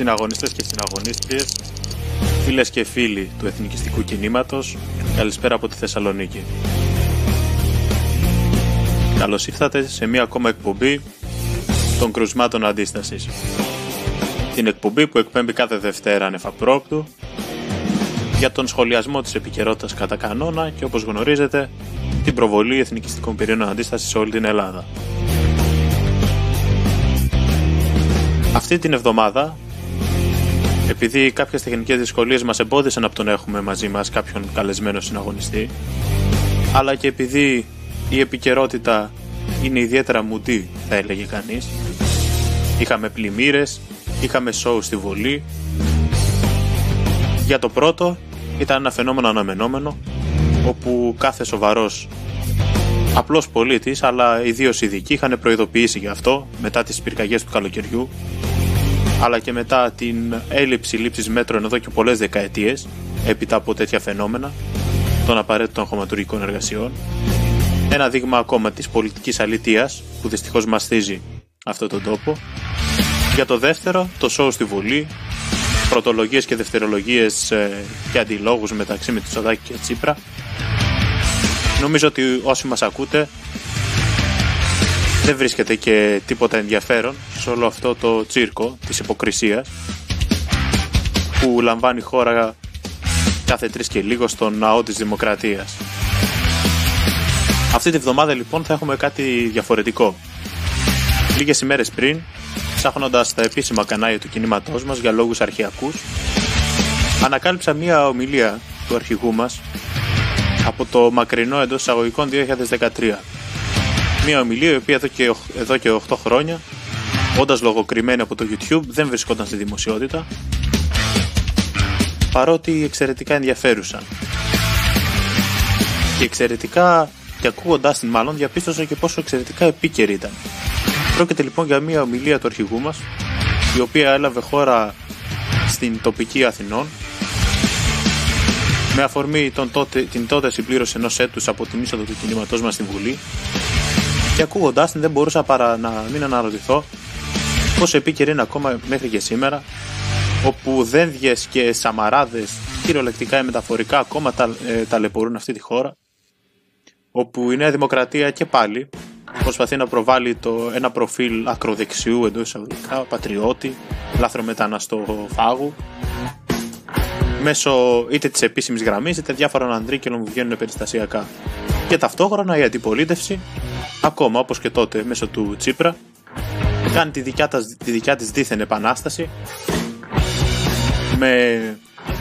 Συναγωνιστές και συναγωνίστριες, φίλες και φίλοι του εθνικιστικού κινήματος, καλησπέρα από τη Θεσσαλονίκη. Καλώς ήρθατε σε μία ακόμα εκπομπή των κρουσμάτων αντίστασης. Την εκπομπή που εκπέμπει κάθε Δευτέρα ανεφαπρόπτου για τον σχολιασμό της επικαιρότητας κατά κανόνα και όπως γνωρίζετε την προβολή εθνικιστικών πυρήνων αντίστασης σε όλη την Ελλάδα. Αυτή την εβδομάδα, επειδή κάποιες τεχνικές δυσκολίες μας εμπόδισαν από τον έχουμε μαζί μας κάποιον καλεσμένο συναγωνιστή, αλλά και επειδή η επικαιρότητα είναι ιδιαίτερα μουντή, θα έλεγε κανείς, είχαμε πλημμύρες, είχαμε σοου στη Βολή. Για το πρώτο ήταν ένα φαινόμενο αναμενόμενο, όπου κάθε σοβαρός απλός πολίτης, αλλά ιδίως ειδικοί είχαν προειδοποιήσει γι' αυτό μετά τις πυρκαγιές του καλοκαιριού αλλά και μετά την έλλειψη λήψης μέτρων εδώ και πολλές δεκαετίες έπειτα από τέτοια φαινόμενα των απαραίτητων χωματουργικών εργασιών. Ένα δείγμα ακόμα της πολιτικής αλήτειας που δυστυχώς μαστίζει αυτό τον τόπο. Για το δεύτερο το σοου στη Βουλή πρωτολογίες και δευτερολογίες ε, και αντιλόγους μεταξύ Μητσοδάκη και Τσίπρα. Νομίζω ότι όσοι μας ακούτε δεν βρίσκεται και τίποτα ενδιαφέρον σε όλο αυτό το τσίρκο της υποκρισίας που λαμβάνει η χώρα κάθε τρεις και λίγο στον ναό της δημοκρατίας. Αυτή τη βδομάδα λοιπόν θα έχουμε κάτι διαφορετικό. Λίγες ημέρες πριν, ψάχνοντας τα επίσημα κανάλια του κινήματός μας για λόγους αρχαιακούς, ανακάλυψα μία ομιλία του αρχηγού μας από το μακρινό εντός εισαγωγικών 2013 μια ομιλία η οποία εδώ και, εδώ και 8 χρόνια, όντας λογοκριμένη από το YouTube, δεν βρισκόταν στη δημοσιότητα, παρότι εξαιρετικά ενδιαφέρουσαν. Και εξαιρετικά, και ακούγοντάς την μάλλον, διαπίστωσα και πόσο εξαιρετικά επίκαιρη ήταν. Πρόκειται λοιπόν για μια ομιλία του αρχηγού μας, η οποία έλαβε χώρα στην τοπική Αθηνών, με αφορμή τον τότε, την τότε συμπλήρωση ενός έτους από την είσοδο του κινήματός μας στην Βουλή, και ακούγοντά την δεν μπορούσα παρά να μην αναρωτηθώ πόσο επίκαιρη είναι ακόμα μέχρι και σήμερα, όπου δένδιε και σαμαράδες, κυριολεκτικά ή μεταφορικά, ακόμα τα, ε, ταλαιπωρούν αυτή τη χώρα, όπου η Νέα Δημοκρατία και πάλι προσπαθεί να προβάλλει το, ένα προφίλ ακροδεξιού εντός εισαγωγικά, πατριώτη, λάθρο φάγου, μέσω είτε της επίσημης γραμμής είτε διάφορων ανδρίκελων που βγαίνουν περιστασιακά. Και ταυτόχρονα η αντιπολίτευση ακόμα όπως και τότε μέσω του Τσίπρα. Κάνει τη δικιά, τη δικιά της δίθεν επανάσταση. Με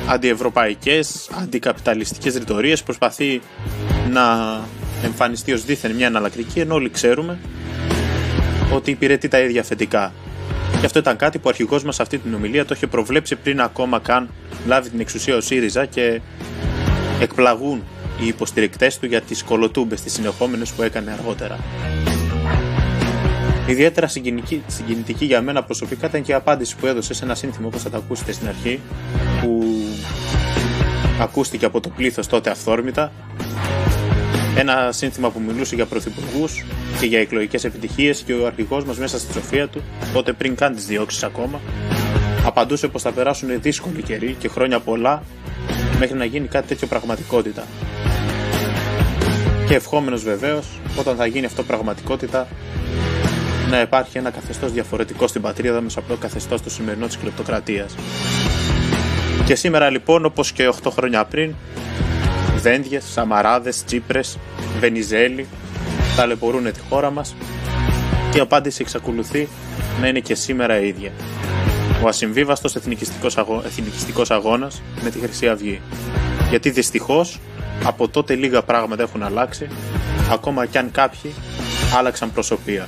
αντιευρωπαϊκές, αντικαπιταλιστικές ρητορίες. Προσπαθεί να εμφανιστεί ως δίθεν μια εναλλακτική ενώ όλοι ξέρουμε ότι υπηρετεί τα ίδια αφεντικά. Και αυτό ήταν κάτι που ο αρχηγός μας αυτή την ομιλία το είχε προβλέψει πριν ακόμα καν λάβει την εξουσία ο ΣΥΡΙΖΑ και εκπλαγούν οι υποστηρικτές του για τις κολοτούμπες τις συνεχόμενες που έκανε αργότερα. Ιδιαίτερα συγκινητική για μένα προσωπικά ήταν και η απάντηση που έδωσε σε ένα σύνθημα όπως θα το ακούσετε στην αρχή που ακούστηκε από το πλήθος τότε αυθόρμητα ένα σύνθημα που μιλούσε για πρωθυπουργούς και για εκλογικές επιτυχίες και ο αρχηγός μας μέσα στη σοφία του, τότε πριν καν τις διώξεις ακόμα, απαντούσε πως θα περάσουν δύσκολοι καιροί και χρόνια πολλά μέχρι να γίνει κάτι τέτοιο πραγματικότητα και ευχόμενος βεβαίως όταν θα γίνει αυτό πραγματικότητα να υπάρχει ένα καθεστώς διαφορετικό στην πατρίδα μας από το καθεστώς του σημερινού της κλεπτοκρατίας. Και σήμερα λοιπόν όπως και 8 χρόνια πριν Δέντιες, Σαμαράδες, Τσίπρες, Βενιζέλη ταλαιπωρούν τη χώρα μας και η απάντηση εξακολουθεί να είναι και σήμερα η ίδια. Ο ασυμβίβαστος εθνικιστικός, αγώ... εθνικιστικός αγώνας με τη Χρυσή Αυγή. Γιατί δυστυχώς από τότε λίγα πράγματα έχουν αλλάξει, ακόμα κι αν κάποιοι άλλαξαν προσωπία.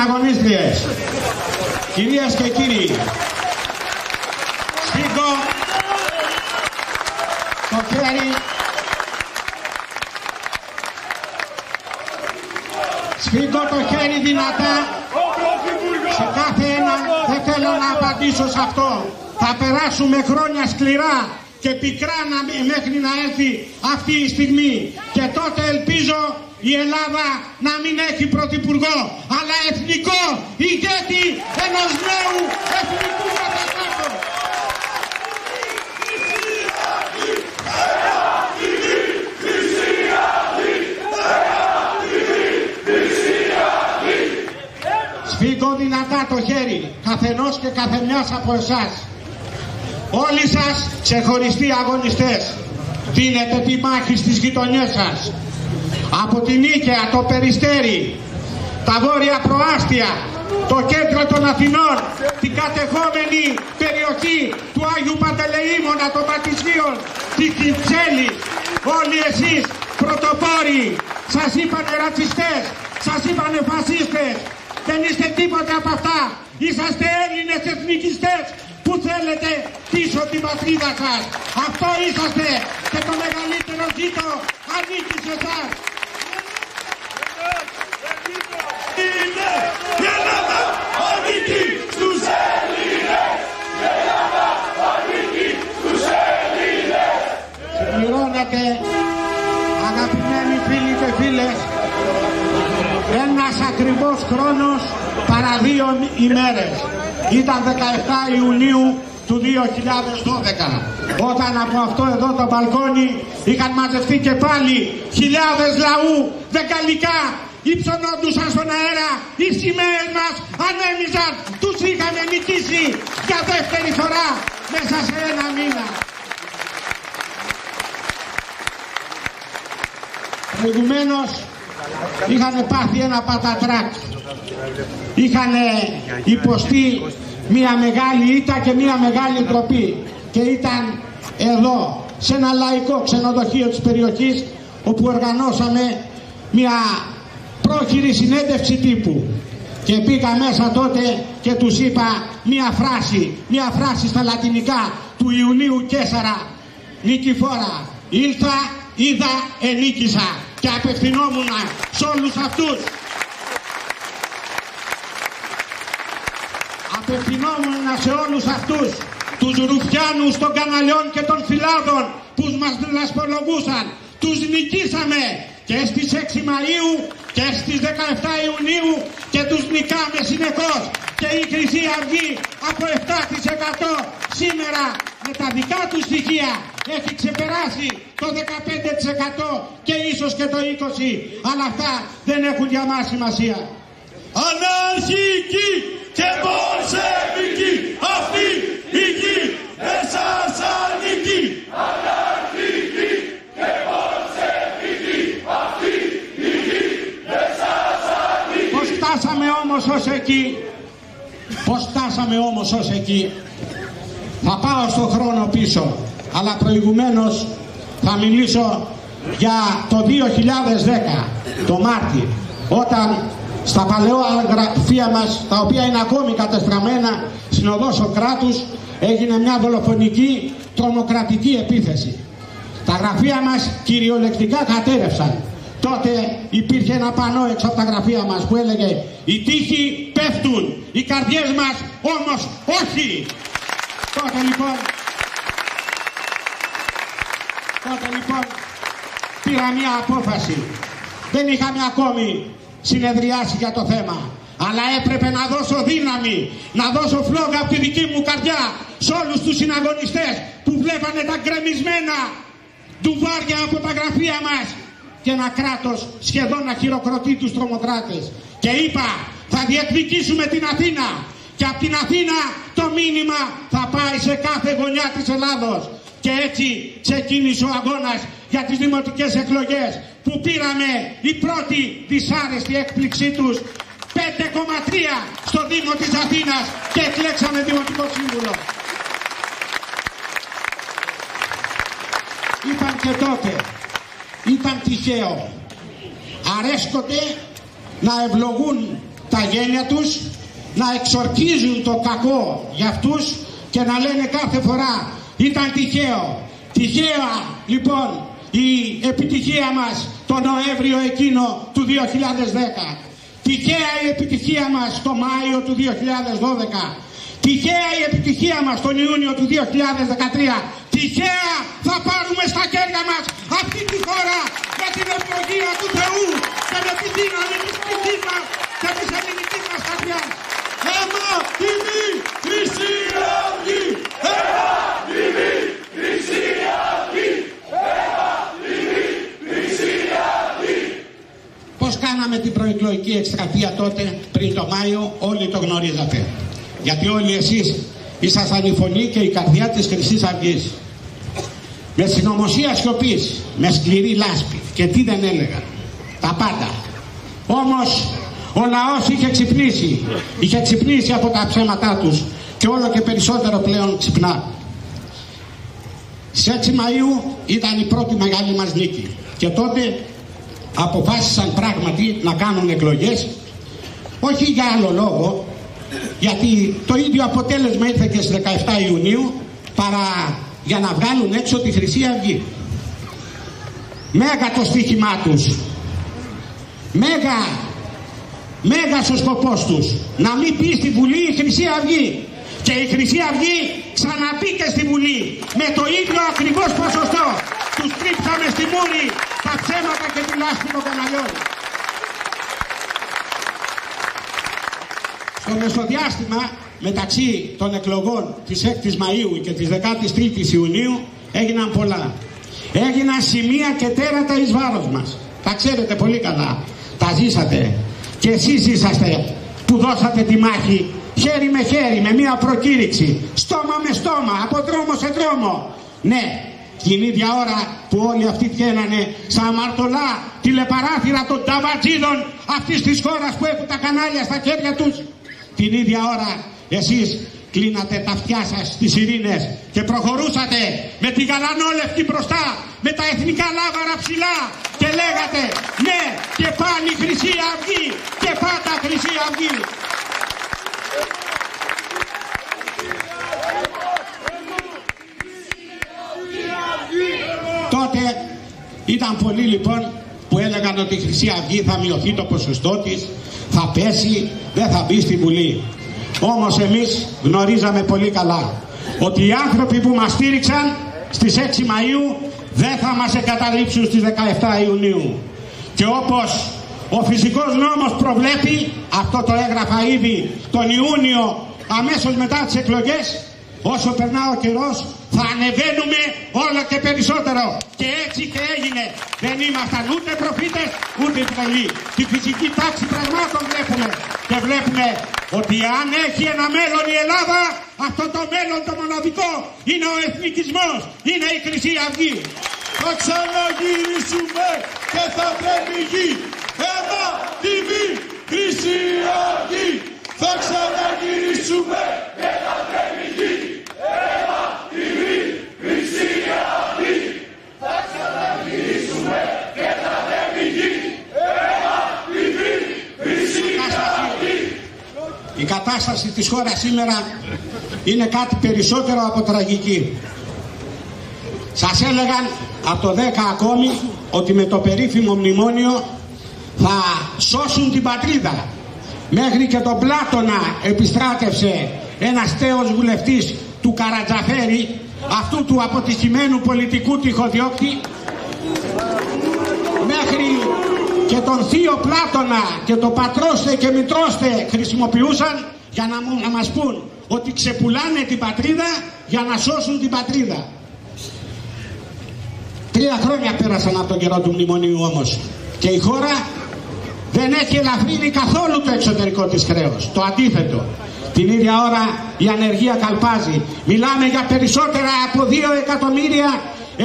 Συναγωνίστριες, κυρίες και κύριοι, σφίγγω το χέρι σφίγγω το χέρι δυνατά. Σε κάθε ένα δεν θέλω να απαντήσω σε αυτό. Θα περάσουμε χρόνια σκληρά και πικρά να, μέχρι να έρθει αυτή η στιγμή. Και τότε ελπίζω η Ελλάδα να μην έχει πρωθυπουργό. αλλά εθνικό ηγέτη ενός νέου εθνικού καταστάτου. Σφίγγω δυνατά το χέρι καθενός και καθεμιάς από εσάς. Όλοι σας ξεχωριστοί αγωνιστές δίνετε τη μάχη στις γειτονιές σας. Από την Νίκαια, το Περιστέρι, τα Βόρεια Προάστια, το κέντρο των Αθηνών, την κατεχόμενη περιοχή του Άγιου Παντελεήμονα των Πατησίων, τη Κυψέλη, όλοι εσείς πρωτοπόροι, σας είπανε ρατσιστές, σας είπανε φασίστες, δεν είστε τίποτα από αυτά. Είσαστε Έλληνες εθνικιστές που θέλετε πίσω την πατρίδα σας. Αυτό είσαστε και το μεγαλύτερο ζήτο ανήκει σε εσάς. Είναι η Ελλάδα ανήκει στους Έλληνες. Η Ελλάδα ανήκει στους Έλληνες. Συμπληρώνεται αγαπημένοι φίλοι και φίλες ένας ακριβώς χρόνος παρά δύο ημέρες. Ήταν 17 Ιουνίου του 2012 όταν από αυτό εδώ το μπαλκόνι είχαν μαζευτεί και πάλι χιλιάδες λαού δεκαλικά υψωνόντουσαν στον αέρα οι σημαίες μας ανέμιζαν. Τους είχαμε νικήσει για δεύτερη φορά μέσα σε ένα μήνα. Προηγουμένως είχαν πάθει ένα πατατράκ. Είχαν υποστεί μια μεγάλη ήττα και μια μεγάλη ντροπή. Και ήταν εδώ σε ένα λαϊκό ξενοδοχείο της περιοχής όπου οργανώσαμε μια πρόχειρη συνέντευξη τύπου. Και πήγα μέσα τότε και τους είπα μια φράση, μια φράση στα λατινικά του Ιουνίου Κέσσαρα Νικηφόρα ήλθα, είδα, ενίκησα και απευθυνόμουν σε όλους αυτούς απευθυνόμουν σε όλους αυτούς τους ρουφιάνους των καναλιών και των φυλάδων που μας λασπολογούσαν τους νικήσαμε και στις 6 Μαΐου και στις 17 Ιουνίου και τους νικάμε συνεχώς και η Χρυσή Αυγή από 7% σήμερα με τα δικά του στοιχεία έχει ξεπεράσει το 15% και ίσως και το 20% αλλά αυτά δεν έχουν για μας σημασία. Αναρχική και Πολσεβική αυτή η γη δεν σας ανήκει. Αναρχική και Πολσεβική αυτή η γη δεν σας ανήκει. Πώς φτάσαμε όμως ως εκεί, πώς φτάσαμε όμως ως εκεί. Θα πάω στο χρόνο πίσω, αλλά προηγουμένως θα μιλήσω για το 2010, το Μάρτι, όταν στα παλαιόγραφία μας, τα οποία είναι ακόμη κατεστραμμένα στην οδό Σοκράτους, έγινε μια δολοφονική τρομοκρατική επίθεση. Τα γραφεία μας κυριολεκτικά κατέρευσαν. Τότε υπήρχε ένα πανό έξω από τα γραφεία μας που έλεγε «Οι τείχοι πέφτουν, οι καρδιές μας όμως όχι». Τότε λοιπόν, τότε λοιπόν πήρα μια απόφαση. Δεν είχαμε ακόμη συνεδριάσει για το θέμα. Αλλά έπρεπε να δώσω δύναμη, να δώσω φλόγα από τη δική μου καρδιά σε όλους τους συναγωνιστές που βλέπανε τα γκρεμισμένα ντουβάρια από τα γραφεία μας και ένα κράτος σχεδόν να χειροκροτεί τους τρομοκράτες. Και είπα θα διεκδικήσουμε την Αθήνα και από την Αθήνα το μήνυμα θα πάει σε κάθε γωνιά της Ελλάδος. Και έτσι ξεκίνησε ο αγώνας για τις δημοτικές εκλογές που πήραμε η πρώτη δυσάρεστη έκπληξή τους 5,3 στο Δήμο της Αθήνας και εκλέξαμε Δημοτικό Σύμβουλο. Είπαν και τότε, ήταν τυχαίο. Αρέσκονται να ευλογούν τα γένια τους, να εξορκίζουν το κακό για αυτούς και να λένε κάθε φορά ήταν τυχαίο. Τυχαία λοιπόν η επιτυχία μας το Νοέμβριο εκείνο του 2010. Τυχαία η επιτυχία μας το Μάιο του 2012. Τυχαία η επιτυχία μας τον Ιούνιο του 2013. Τυχαία θα πάρουμε στα χέρια μας αυτή τη χώρα με την ευλογία του Θεού και με τη δύναμη της ψυχής μας και της ελληνικής μας καρδιάς. Έμα τιμή, Χρυσή Αυγή! Έμα τιμή, Χρυσή Αυγή! Έμα τιμή, Χρυσή Αυγή! Πώς κάναμε την προεκλογική εκστρατεία τότε πριν το Μάιο όλοι το γνωρίζατε. Γιατί όλοι εσείς ήσασταν η φωνή και η καρδιά της Χρυσής Αυγής. Με συνωμοσία σιωπής, με σκληρή λάσπη και τι δεν έλεγαν. Τα πάντα. Όμως ο λαός είχε ξυπνήσει. Είχε ξυπνήσει από τα ψέματά τους και όλο και περισσότερο πλέον ξυπνά. Στις 6 Μαΐου ήταν η πρώτη μεγάλη μας νίκη και τότε αποφάσισαν πράγματι να κάνουν εκλογές όχι για άλλο λόγο γιατί το ίδιο αποτέλεσμα ήρθε και στις 17 Ιουνίου παρά για να βγάλουν έξω τη Χρυσή Αυγή. Μέγα το στοίχημά τους. Μέγα, μέγα ο σκοπός τους. Να μην πει στη Βουλή η Χρυσή Αυγή. Και η Χρυσή Αυγή ξαναπήκε στη Βουλή με το ίδιο ακριβώς ποσοστό. Τους τρίψαμε στη μούρη τα ψέματα και τη λάσπη των καναλιών. Στο μεσοδιάστημα μεταξύ των εκλογών της 6ης Μαΐου και της 13ης Ιουνίου έγιναν πολλά. Έγιναν σημεία και τέρατα εις βάρος μας. Τα ξέρετε πολύ καλά. Τα ζήσατε. Και εσείς είσαστε που δώσατε τη μάχη χέρι με χέρι με μια προκήρυξη. Στόμα με στόμα, από δρόμο σε δρόμο. Ναι, την ίδια ώρα που όλοι αυτοί βγαίνανε σαν αμαρτωλά τηλεπαράθυρα των ταβατζίδων αυτής της χώρας που έχουν τα κανάλια στα χέρια τους την ίδια ώρα εσείς κλείνατε τα αυτιά σας στις ειρήνες και προχωρούσατε με τη γαλανόλευκη μπροστά, με τα εθνικά λάβαρα ψηλά και λέγατε ναι και πάλι Χρυσή Αυγή και πάντα Χρυσή Αυγή. Τότε ήταν πολλοί λοιπόν που έλεγαν ότι η Χρυσή Αυγή θα μειωθεί το ποσοστό της, θα πέσει, δεν θα μπει στη Βουλή. Όμως εμείς γνωρίζαμε πολύ καλά ότι οι άνθρωποι που μας στήριξαν στις 6 Μαΐου δεν θα μας εγκαταλείψουν στις 17 Ιουνίου. Και όπως ο φυσικός νόμος προβλέπει, αυτό το έγραφα ήδη τον Ιούνιο αμέσως μετά τις εκλογές, όσο περνά ο καιρός θα ανεβαίνουμε όλο και περισσότερο. Και έτσι και έγινε. Δεν ήμασταν ούτε προφήτες ούτε τρελοί. Τη φυσική τάξη πραγμάτων βλέπουμε. Και βλέπουμε ότι αν έχει ένα μέλλον η Ελλάδα, αυτό το μέλλον το μοναδικό είναι ο εθνικισμός, είναι η Χρυσή Αυγή. Θα ξαναγυρίσουμε και θα βρέμει γη. Ένα τιμή, Χρυσή Αυγή. Θα ξαναγυρίσουμε και θα βρέμει γη. Ένα τιμή, Χρυσή Αυγή. Θα ξαναγυρίσουμε και θα βρέμει γη. Ένα τιμή, Χρυσή Αυγή. Η κατάσταση της χώρας σήμερα είναι κάτι περισσότερο από τραγική. Σας έλεγαν από το 10 ακόμη ότι με το περίφημο μνημόνιο θα σώσουν την πατρίδα. Μέχρι και τον Πλάτωνα επιστράτευσε ένας τέος βουλευτής του Καρατζαφέρη, αυτού του αποτυχημένου πολιτικού τυχοδιώκτη, και τον θείο Πλάτωνα και το πατρώστε και μητρώστε χρησιμοποιούσαν για να, μου- να μας πούν ότι ξεπουλάνε την πατρίδα για να σώσουν την πατρίδα. Τρία χρόνια πέρασαν από τον καιρό του μνημονίου όμως και η χώρα δεν έχει ελαφρύνει καθόλου το εξωτερικό της χρέος. Το αντίθετο. Την ίδια ώρα η ανεργία καλπάζει. Μιλάμε για περισσότερα από 2 εκατομμύρια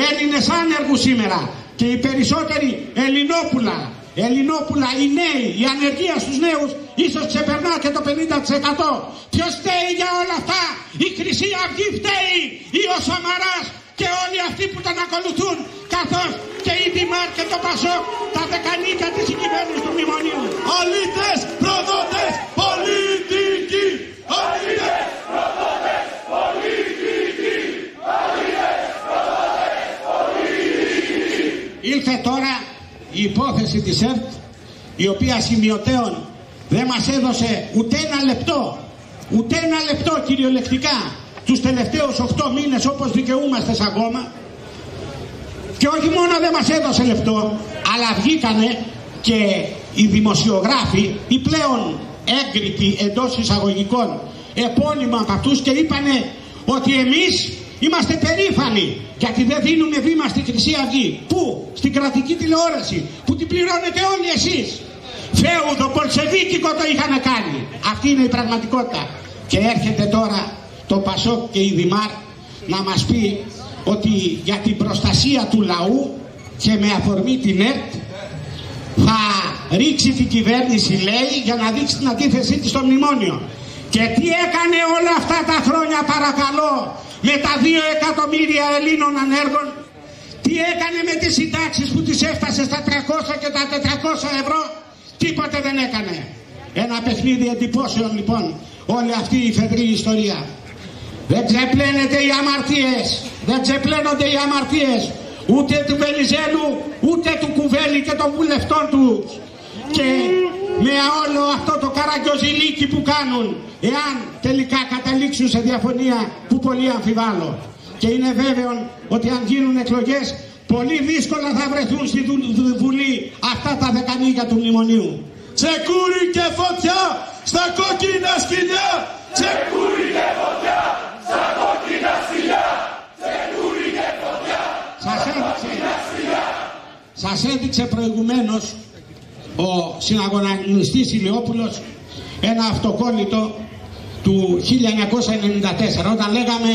Έλληνες άνεργους σήμερα και οι περισσότεροι Ελληνόπουλα. Ελληνόπουλα, οι νέοι, η ανεργία στους νέους ίσως ξεπερνά και το 50%. Ποιος φταίει για όλα αυτά, η Χρυσή Αυγή φταίει ή ο Σαμαράς και όλοι αυτοί που τον ακολουθούν καθώς και η Δημάρ και το Πασόκ τα δεκανίκια της συγκυβέρνησης του Μνημονίου. Αλήτες, προδότες, πολιτικοί. Αλήτες, προδότες, πολιτικοί. Αλήτες, προδότες, πολιτικοί. Ήλθε τώρα η υπόθεση της ΕΡΤ η οποία σημειωτέων δεν μας έδωσε ούτε ένα λεπτό ούτε ένα λεπτό κυριολεκτικά τους τελευταίους 8 μήνες όπως δικαιούμαστε σαν κόμμα. Και όχι μόνο δεν μας έδωσε λεπτό αλλά βγήκανε και οι δημοσιογράφοι οι πλέον έγκριτοι εντός εισαγωγικών επώνυμα από αυτούς και είπανε ότι εμείς είμαστε περήφανοι γιατί δεν δίνουμε βήμα στη Χρυσή Αυγή. Πού; Στην κρατική τηλεόραση που την πληρώνετε όλοι εσείς. Φέουδο, Πολσεβίκικο το είχαν κάνει. Αυτή είναι η πραγματικότητα. Και έρχεται τώρα το Πασόκ και η Δημάρ να μας πει ότι για την προστασία του λαού και με αφορμή την ΕΡΤ θα ρίξει την κυβέρνηση λέει για να δείξει την αντίθεσή της στο μνημόνιο. Και τι έκανε όλα αυτά τα χρόνια παρακαλώ με τα 2 εκατομμύρια Ελλήνων ανέργων. Τι έκανε με τις συντάξεις που τις έφτασε στα 300 και τα 400 ευρώ; Τίποτε δεν έκανε. Ένα παιχνίδι εντυπώσεων λοιπόν όλη αυτή η φεδρή ιστορία. Δεν ξεπλένεται οι αμαρτίες. Δεν ξεπλένονται οι αμαρτίες ούτε του Βενιζέλου ούτε του Κουβέλη και των βουλευτών του. Και με όλο αυτό το καραγκιοζηλίκι που κάνουν εάν τελικά καταλήξουν σε διαφωνία που πολύ αμφιβάλλω. Και είναι βέβαιο ότι αν γίνουν εκλογές πολύ δύσκολα θα βρεθούν στη Βουλή αυτά τα δεκανίκια του Μνημονίου. Τσεκούρι και φωτιά στα κόκκινα σκυλιά. Τσεκούρι και φωτιά στα κόκκινα σκυλιά. Τσεκούρι και φωτιά. Σας έδειξε, σας έδειξε προηγουμένως ο συναγωνιστής Ηλιόπουλος ένα αυτοκόλλητο του 1994 όταν λέγαμε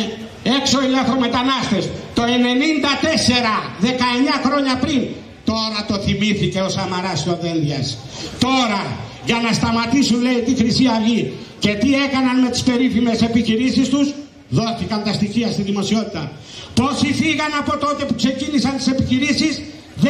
έξω οι λαθρομετανάστες το 94 19 χρόνια πριν τώρα το θυμήθηκε ο Σαμαράς ο Δένδιας. Τώρα για να σταματήσουν λέει τη Χρυσή Αυγή και τι έκαναν με τις περίφημες επιχειρήσεις τους δόθηκαν τα στοιχεία στη δημοσιότητα. Πόσοι φύγαν από τότε που ξεκίνησαν τις επιχειρήσεις 10.000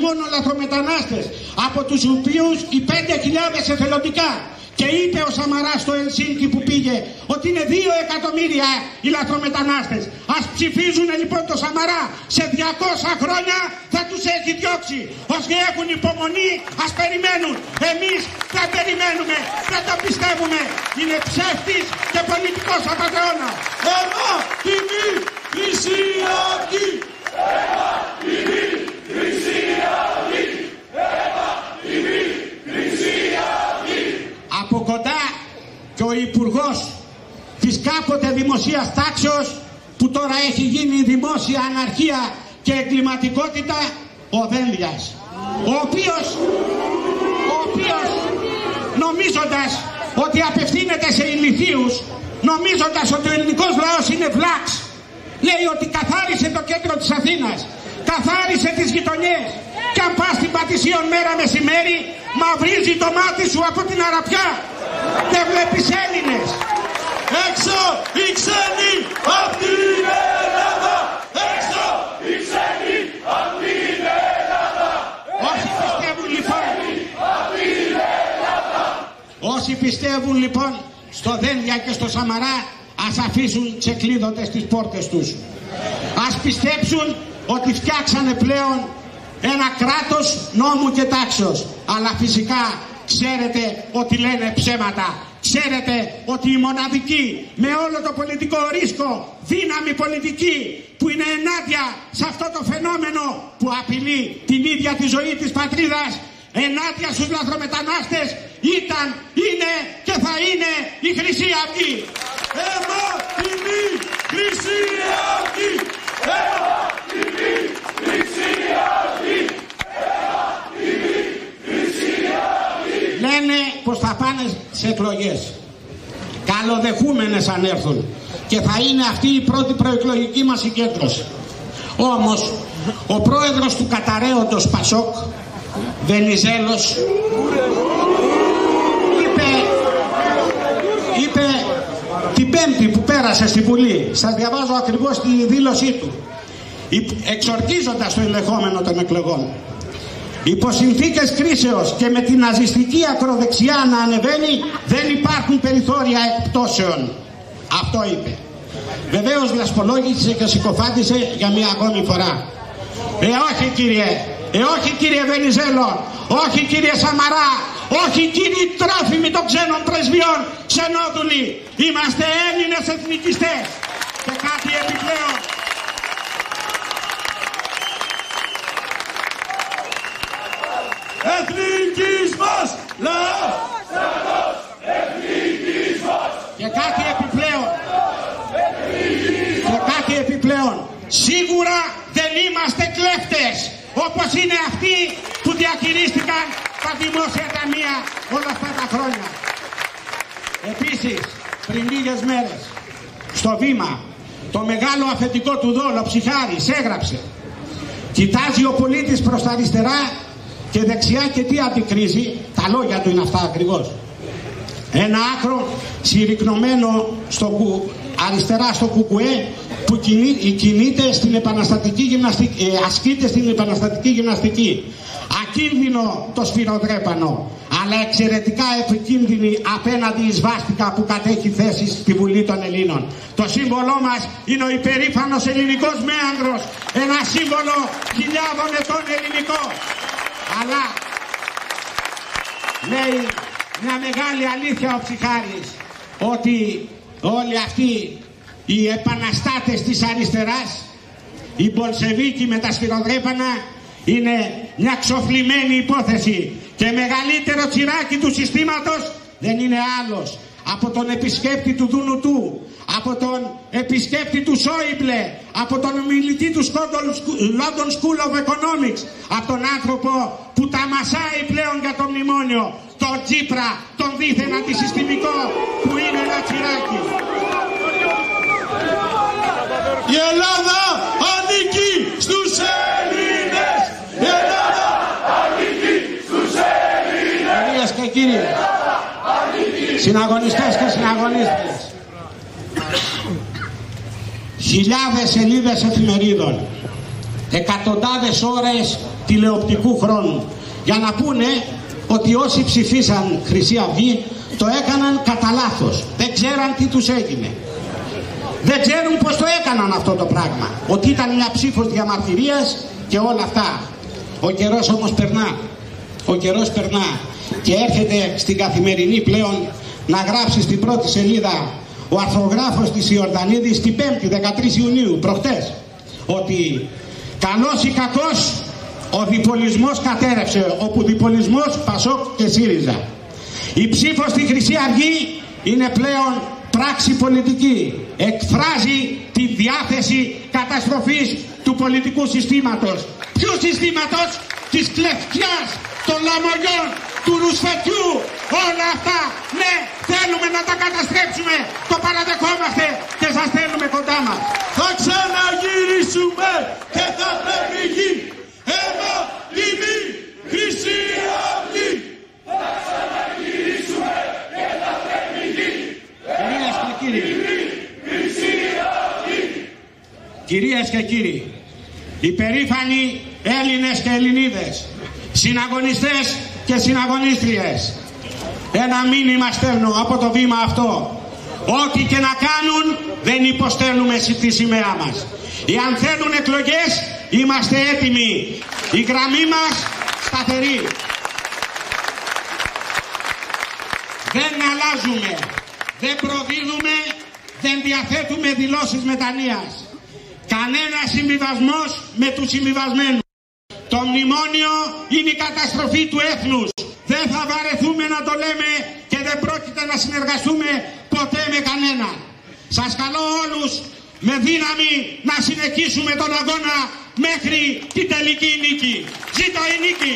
μόνο λαθρομετανάστες από τους οποίους οι 5.000 εθελοντικά και είπε ο Σαμαράς στο Ελσίνκι που πήγε ότι είναι 2 εκατομμύρια οι λαθρομετανάστες. Ας ψηφίζουν λοιπόν το Σαμαρά. Σε 200 χρόνια θα τους έχει διώξει. Όσοι έχουν υπομονή ας περιμένουν. Εμείς δεν περιμένουμε. Δεν το πιστεύουμε. Είναι ψεύτης και πολιτικός απαταιώνας. Έμα τιμή Χρυσή Αυγή. Έμα τιμή Χρυσή Αυγή. Έμα τιμή Χρυσή Αυγή. από κοντά και ο υπουργός της κάποτε δημοσίας τάξεως που τώρα έχει γίνει δημόσια αναρχία και εγκληματικότητα ο Δένδιας ο οποίος ο οποίος νομίζοντας ότι απευθύνεται σε ηλικίους νομίζοντας ότι ο ελληνικός λαός είναι βλάξ λέει ότι καθάρισε το κέντρο της Αθήνας καθάρισε τις γειτονιές και αν πας στην Πατησίων μέρα μεσημέρι μαυρίζει το μάτι σου από την Αραπιά δεν βλέπεις Έλληνες Έξω οι ξένοι απ' την Ελλάδα. Έξω οι ξένοι απ' την Ελλάδα. Όσοι πιστεύουν λοιπόν Όσοι πιστεύουν λοιπόν στο Δένδια και στο Σαμαρά ας αφήσουν ξεκλείδωτες τις πόρτες τους. Ας πιστέψουν ότι φτιάξανε πλέον ένα κράτος νόμου και τάξεως. Αλλά φυσικά ξέρετε ότι λένε ψέματα. Ξέρετε ότι η μοναδική με όλο το πολιτικό ρίσκο δύναμη πολιτική που είναι ενάντια σε αυτό το φαινόμενο που απειλεί την ίδια τη ζωή της πατρίδας ενάντια στους λαθρομετανάστες ήταν, είναι και θα είναι η Χρυσή Αυγή. Έμα τιμή Χρυσή Αυγή. Έμα τιμή Χρυσή Αυγή. λένε πως θα πάνε σε εκλογές. Καλοδεχούμενες αν έρθουν. Και θα είναι αυτή η πρώτη προεκλογική μας συγκέντρωση. Όμως ο πρόεδρος του καταραίοντος Πασόκ, Βενιζέλος, είπε, είπε την πέμπτη που πέρασε στη Βουλή, σας διαβάζω ακριβώς τη δήλωσή του, εξορκίζοντας το ελεγχόμενο των εκλογών. Υπό συνθήκες κρίσεως και με την ναζιστική ακροδεξιά να ανεβαίνει δεν υπάρχουν περιθώρια εκπτώσεων. Αυτό είπε. Βεβαίως βλασπολόγησε και συκοφάντησε για μια ακόμη φορά. Ε όχι κύριε, ε όχι κύριε Βενιζέλο, όχι κύριε Σαμαρά, όχι κύριοι τρόφιμοι των ξένων πρεσβειών, ξενόδουλοι. Είμαστε Έλληνες εθνικιστές. Και κάτι επιπλέον. Εθνικής μας λαός! Εθνικής μας! Και κάτι επιπλέον. Και κάτι επιπλέον. Σίγουρα δεν είμαστε κλέφτες όπως είναι αυτοί που διαχειρίστηκαν τα δημόσια ταμεία όλα αυτά τα χρόνια. Επίσης, πριν λίγες μέρες, στο βήμα, το μεγάλο αφεντικό του δόλο Ψυχάρης έγραψε Κοιτάζει ο πολίτης προς τα αριστερά και δεξιά και τι αντικρίζει, τα λόγια του είναι αυτά ακριβώς. Ένα άκρο συρρυκνωμένο στο που, αριστερά στο κουκουέ που κινεί, κινείται στην επαναστατική γυμναστική, ε, ασκείται στην επαναστατική γυμναστική. Ακίνδυνο το σφυροδρέπανο, αλλά εξαιρετικά επικίνδυνη απέναντι εις βάστηκα που κατέχει θέση στη Βουλή των Ελλήνων. Το σύμβολό μας είναι ο υπερήφανος ελληνικός μέανδρος, ένα σύμβολο χιλιάδων ετών ελληνικό. Αλλά λέει μια μεγάλη αλήθεια ο Ψυχάρης ότι όλοι αυτοί οι επαναστάτες της αριστεράς οι Μπολσεβίκοι με τα σφυροδρέπανα είναι μια ξοφλημένη υπόθεση και μεγαλύτερο τσιράκι του συστήματος δεν είναι άλλος από τον επισκέπτη του Δουνουτού, από τον επισκέπτη του Σόιμπλε, από τον ομιλητή του London School of Economics, από τον άνθρωπο που τα μασάει πλέον για το μνημόνιο, τον Τσίπρα, τον δίθεν αντισυστημικό που είναι ένα τσιράκι. Η Ελλάδα ανήκει στους Έλληνες! Η Ελλάδα ανήκει στους Έλληνες! Κυρίες και κύριοι, συναγωνιστές και συναγωνίστες, χιλιάδες σελίδες εφημερίδων, εκατοντάδες ώρες τηλεοπτικού χρόνου για να πούνε ότι όσοι ψηφίσαν Χρυσή Αυγή το έκαναν κατά λάθος. Δεν ξέραν τι τους έγινε. Δεν ξέρουν πως το έκαναν αυτό το πράγμα. Ότι ήταν μια ψήφος διαμαρτυρίας και όλα αυτά. Ο καιρός όμως περνά. Ο καιρός περνά. Και έρχεται στην καθημερινή πλέον να γράψει στην πρώτη σελίδα ο αρθρογράφος της Ιορδανίδης την 5η 13 Ιουνίου προχτές ότι καλός ή κακός ο διπολισμός κατέρευσε όπου διπολισμός Πασόκ και ΣΥΡΙΖΑ. Η ψήφος στη Χρυσή Αυγή είναι πλέον πράξη πολιτική. Εκφράζει τη διάθεση καταστροφής του πολιτικού συστήματος. Ποιου συστήματος; Της κλεφτιάς των λαμογιών του ρουσφετιού όλα αυτά ναι θέλουμε να τα καταστρέψουμε. Το παραδεχόμαστε και σας θέλουμε κοντά μας. Θα ξαναγυρίσουμε και θα πρέπει γη. Αίμα τιμή Χρυσή Αυγή! Θα ξαναγυρίσουμε και θα πρέπει γη. Κυρίες και κύριοι. Χρυσή Αυγή! Κυρίες και κύριοι, οι περήφανοι Έλληνες και Ελληνίδες, συναγωνιστές και συναγωνίστριες, ένα μήνυμα στέλνω από το βήμα αυτό. Ό,τι και να κάνουν δεν υποστέλνουμε τη σημαία μας. Εάν θέλουν εκλογές είμαστε έτοιμοι. Η γραμμή μας σταθερή. Δεν αλλάζουμε. Δεν προδίδουμε. Δεν διαθέτουμε δηλώσεις μετανοίας. Κανένα συμβιβασμός με τους συμβιβασμένους. Το μνημόνιο είναι η καταστροφή του έθνους. Δεν θα βαρεθούμε να το λέμε και δεν πρόκειται να συνεργαστούμε ποτέ με κανέναν. Σας καλώ όλους με δύναμη να συνεχίσουμε τον αγώνα μέχρι την τελική νίκη. Ζήτω η νίκη!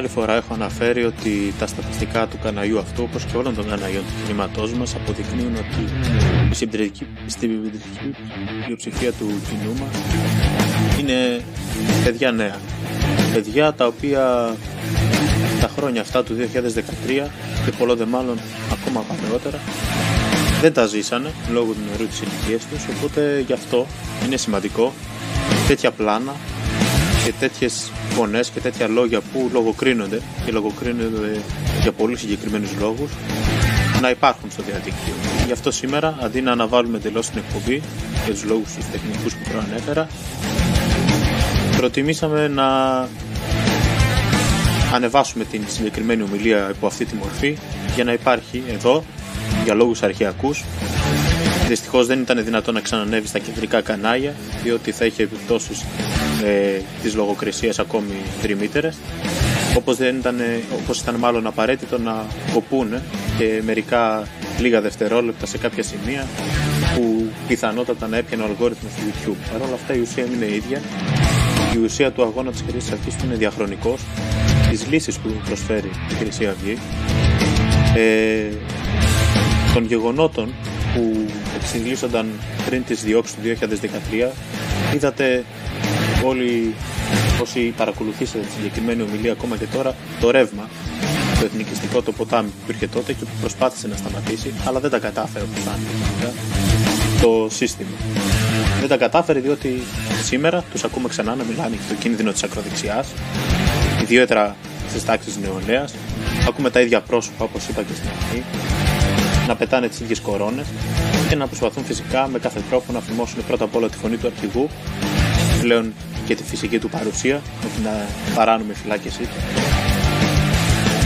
Άλλη φορά έχω αναφέρει ότι τα στατιστικά του καναλιού αυτού, όπως και όλων των καναλιών του κινήματός μας, αποδεικνύουν ότι η συντηρητική, συντηρητική πλειοψηφία του κοινού μας είναι παιδιά νέα. Παιδιά τα οποία τα χρόνια αυτά του 2013 και πολλό δε μάλλον ακόμα παλαιότερα δεν τα ζήσανε λόγω του νερού της ηλικίας τους οπότε γι' αυτό είναι σημαντικό τέτοια πλάνα και τέτοιες φωνές και τέτοια λόγια που λογοκρίνονται και λογοκρίνονται για πολύ συγκεκριμένους λόγους να υπάρχουν στο διαδίκτυο. Γι' αυτό σήμερα, αντί να αναβάλουμε εντελώς την εκπομπή για τους λόγους τους τεχνικούς που προανέφερα, προτιμήσαμε να ανεβάσουμε την συγκεκριμένη ομιλία υπό αυτή τη μορφή για να υπάρχει εδώ για λόγους αρχαιακούς Δυστυχώς δεν ήταν δυνατόν να ξανανεύει στα κεντρικά κανάλια, διότι θα είχε επιπτώσεις ε, της λογοκρισίας ακόμη δρυμύτερε. Όπως ήταν, όπως ήταν μάλλον απαραίτητο να κοπούνε και μερικά λίγα δευτερόλεπτα σε κάποια σημεία που πιθανότατα να έπιανε ο αλγόριθμος του YouTube. Παρ' όλα αυτά η ουσία είναι ίδια. Η ουσία του αγώνα της Χρυσής Αυγής είναι διαχρονικός. Τις λύσεις που προσφέρει η Χρυσή Αυγή. Ε, των γεγονότων που εξηγήσονταν πριν τις διώξεις του 2013 είδατε όλοι όσοι παρακολουθήσατε τη συγκεκριμένη ομιλία ακόμα και τώρα το ρεύμα το εθνικιστικό το ποτάμι που υπήρχε τότε και που προσπάθησε να σταματήσει αλλά δεν τα κατάφερε όπως το σύστημα. Δεν τα κατάφερε διότι σήμερα τους ακούμε ξανά να μιλάνε για το κίνδυνο της ακροδεξιάς ιδιαίτερα στις τάξεις νεολαίας. Ακούμε τα ίδια πρόσωπα όπως είπα και στην αρχή να πετάνε τις ίδιες κορώνες και να προσπαθούν φυσικά με κάθε τρόπο να φημώσουν πρώτα απ' όλα τη φωνή του αρχηγού, πλέον και τη φυσική του παρουσία με την παράνομη φυλάκισή του,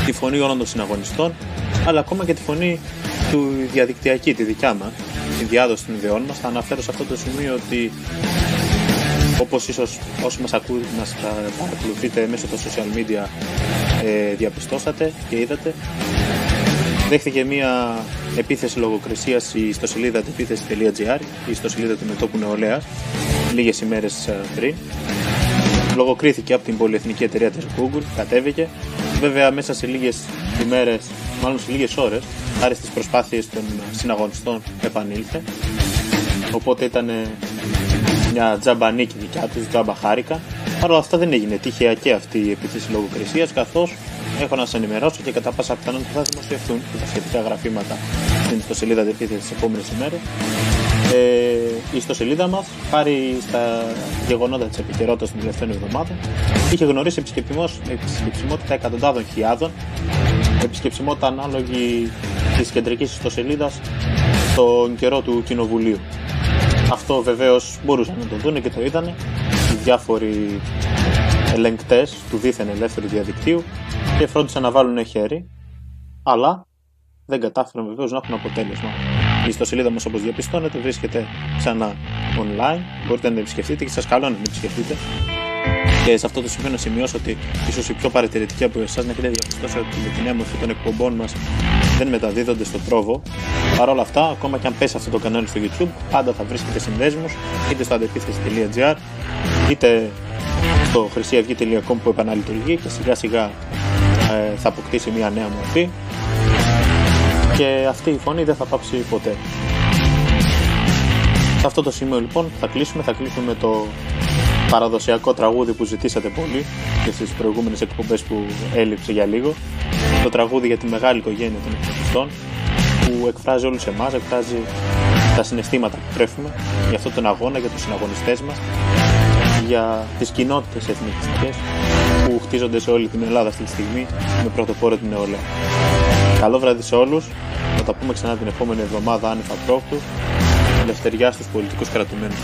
τη φωνή όλων των συναγωνιστών, αλλά ακόμα και τη φωνή του διαδικτυακή, τη δικιά μας, τη διάδοση των ιδεών μας. Θα αναφέρω σε αυτό το σημείο ότι όπως ίσως όσοι μας ακούτε, μας παρακολουθείτε μέσω των social media ε, διαπιστώσατε και είδατε δέχτηκε μια επίθεση λογοκρισίας η ιστοσελίδα επίθεση.gr, η ιστοσελίδα του Μετώπου Νεολαίας, λίγες ημέρες ε, πριν. Λογοκρίθηκε από την πολυεθνική εταιρεία της Google, κατέβηκε. Βέβαια, μέσα σε λίγες ημέρες, μάλλον σε λίγες ώρες, χάρη στις προσπάθειες των συναγωνιστών, επανήλθε. Οπότε ήταν μια τζαμπανίκη δικιά τους, τζαμπα χάρηκα. Παρ' όλα αυτά δεν έγινε τυχαία και αυτή η επίθεση λογοκρισίας, καθώς έχω να σας ενημερώσω και κατά πάσα πιθανότητα θα δημοσιευθούν και τα σχετικά γραφήματα στην ιστοσελίδα Διευθύντη τις επόμενες ημέρες. Ε, η ιστοσελίδα μας, χάρη στα γεγονότα της επικαιρότητας των τελευταίων εβδομάδων, είχε γνωρίσει επισκεψιμότητα εκατοντάδων χιλιάδων, επισκεψιμότητα ανάλογη της κεντρικής ιστοσελίδας στον καιρό του Κοινοβουλίου. Αυτό βεβαίως μπορούσαν να το δουν και το είδανε οι διάφοροι ελεγκτές του δίθεν ελεύθερου διαδικτύου και φρόντισαν να βάλουν χέρι, αλλά δεν κατάφεραν βεβαίως να έχουν αποτέλεσμα. Η ιστοσελίδα μας, όπως διαπιστώνετε, βρίσκεται ξανά online. Μπορείτε να την επισκεφτείτε και σας καλώ να την επισκεφτείτε. Και σε αυτό το σημείο να σημειώσω ότι ίσως οι πιο παρατηρητικοί από εσάς να έχετε διαπιστώσει ότι με την νέα μορφή των εκπομπών μας δεν μεταδίδονται στο τρόβο. Παρ' όλα αυτά, ακόμα και αν πέσει αυτό το κανάλι στο YouTube, πάντα θα βρίσκετε συνδέσμου είτε στο αντεπίθεση.gr είτε στο χρυσιαυγή.com που επαναλειτουργεί και σιγά σιγά ε, θα αποκτήσει μια νέα μορφή και αυτή η φωνή δεν θα πάψει ποτέ. Σε αυτό το σημείο λοιπόν θα κλείσουμε, θα κλείσουμε με το παραδοσιακό τραγούδι που ζητήσατε πολύ και στις προηγούμενες εκπομπές που έλειψε για λίγο το τραγούδι για τη μεγάλη οικογένεια των εθνικιστών που εκφράζει όλους εμάς, εκφράζει τα συναισθήματα που τρέφουμε για αυτόν τον αγώνα, για τους συναγωνιστές μας για τις κοινότητες εθνικιστικές που χτίζονται σε όλη την Ελλάδα αυτή τη στιγμή με πρωτοπόρο την νεολαία. Καλό βράδυ σε όλους, θα τα πούμε ξανά την επόμενη εβδομάδα άνευ απρόπτου, ελευθεριά στους πολιτικούς κρατουμένους